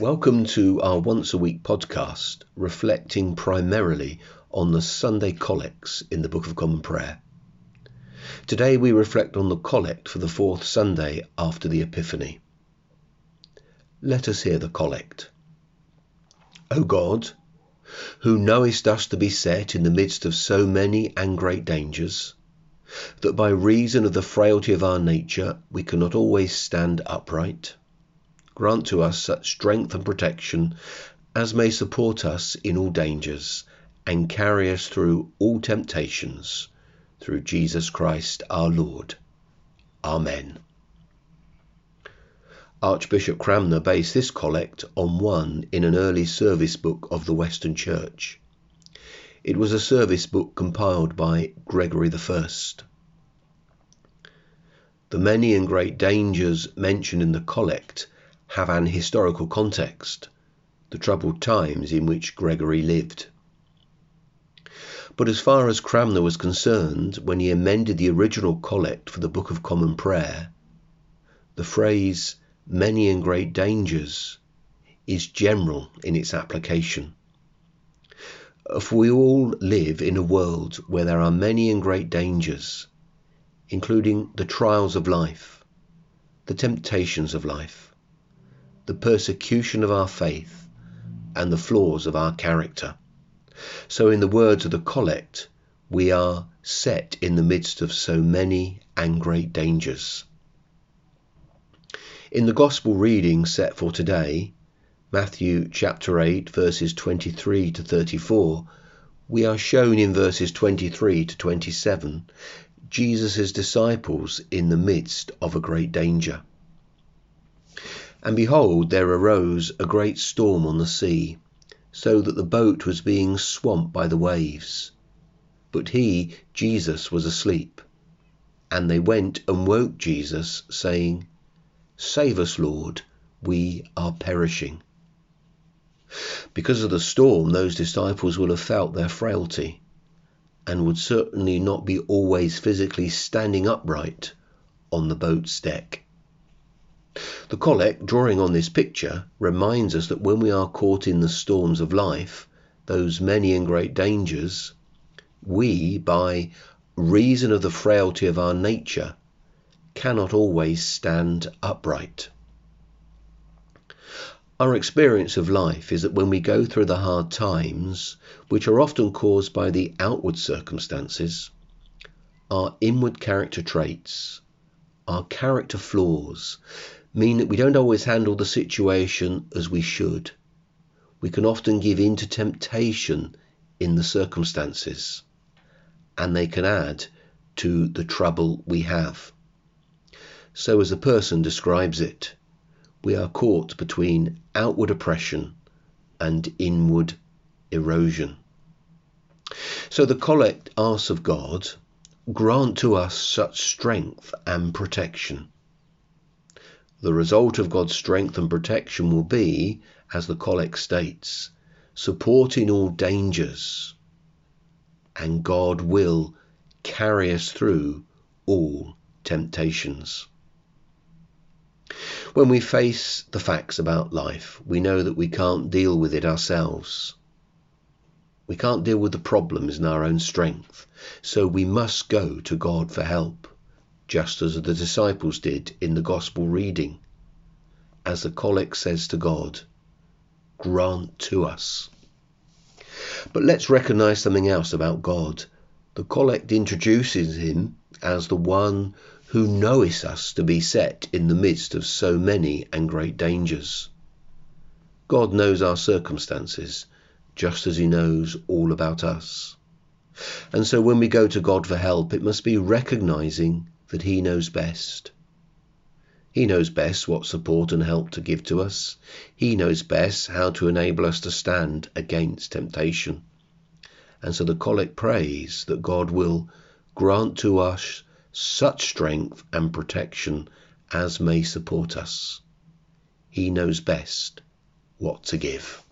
Welcome to our once a week podcast reflecting primarily on the Sunday collects in the Book of Common Prayer. Today we reflect on the collect for the fourth Sunday after the Epiphany. Let us hear the collect. O God, who knowest us to be set in the midst of so many and great dangers, that by reason of the frailty of our nature we cannot always stand upright grant to us such strength and protection as may support us in all dangers and carry us through all temptations through Jesus Christ our Lord. Amen. Archbishop Cranmer based this collect on one in an early service book of the Western Church. It was a service book compiled by Gregory I. The many and great dangers mentioned in the collect have an historical context, the troubled times in which Gregory lived. But as far as Cranmer was concerned, when he amended the original collect for the Book of Common Prayer, the phrase many and great dangers is general in its application. For we all live in a world where there are many and great dangers, including the trials of life, the temptations of life, the persecution of our faith, and the flaws of our character. So, in the words of the collect, we are set in the midst of so many and great dangers. In the Gospel reading set for today, Matthew chapter 8, verses 23 to 34, we are shown in verses 23 to 27 Jesus' disciples in the midst of a great danger. And behold, there arose a great storm on the sea, so that the boat was being swamped by the waves. But he, Jesus, was asleep. And they went and woke Jesus, saying, Save us, Lord, we are perishing. Because of the storm, those disciples will have felt their frailty and would certainly not be always physically standing upright on the boat's deck. The collect, drawing on this picture, reminds us that when we are caught in the storms of life, those many and great dangers, we, by reason of the frailty of our nature, cannot always stand upright. Our experience of life is that when we go through the hard times, which are often caused by the outward circumstances, our inward character traits, our character flaws, mean that we don't always handle the situation as we should. We can often give in to temptation in the circumstances, and they can add to the trouble we have. So, as the person describes it, we are caught between outward oppression and inward erosion. So the collect asks of God, grant to us such strength and protection the result of God's strength and protection will be, as the collect states, support in all dangers, and God will carry us through all temptations. When we face the facts about life, we know that we can't deal with it ourselves. We can't deal with the problems in our own strength, so we must go to God for help just as the disciples did in the Gospel reading. As the collect says to God, grant to us. But let's recognize something else about God. The collect introduces him as the one who knoweth us to be set in the midst of so many and great dangers. God knows our circumstances, just as he knows all about us. And so when we go to God for help, it must be recognizing that He knows best. He knows best what support and help to give to us. He knows best how to enable us to stand against temptation. And so the collect prays that God will grant to us such strength and protection as may support us. He knows best what to give.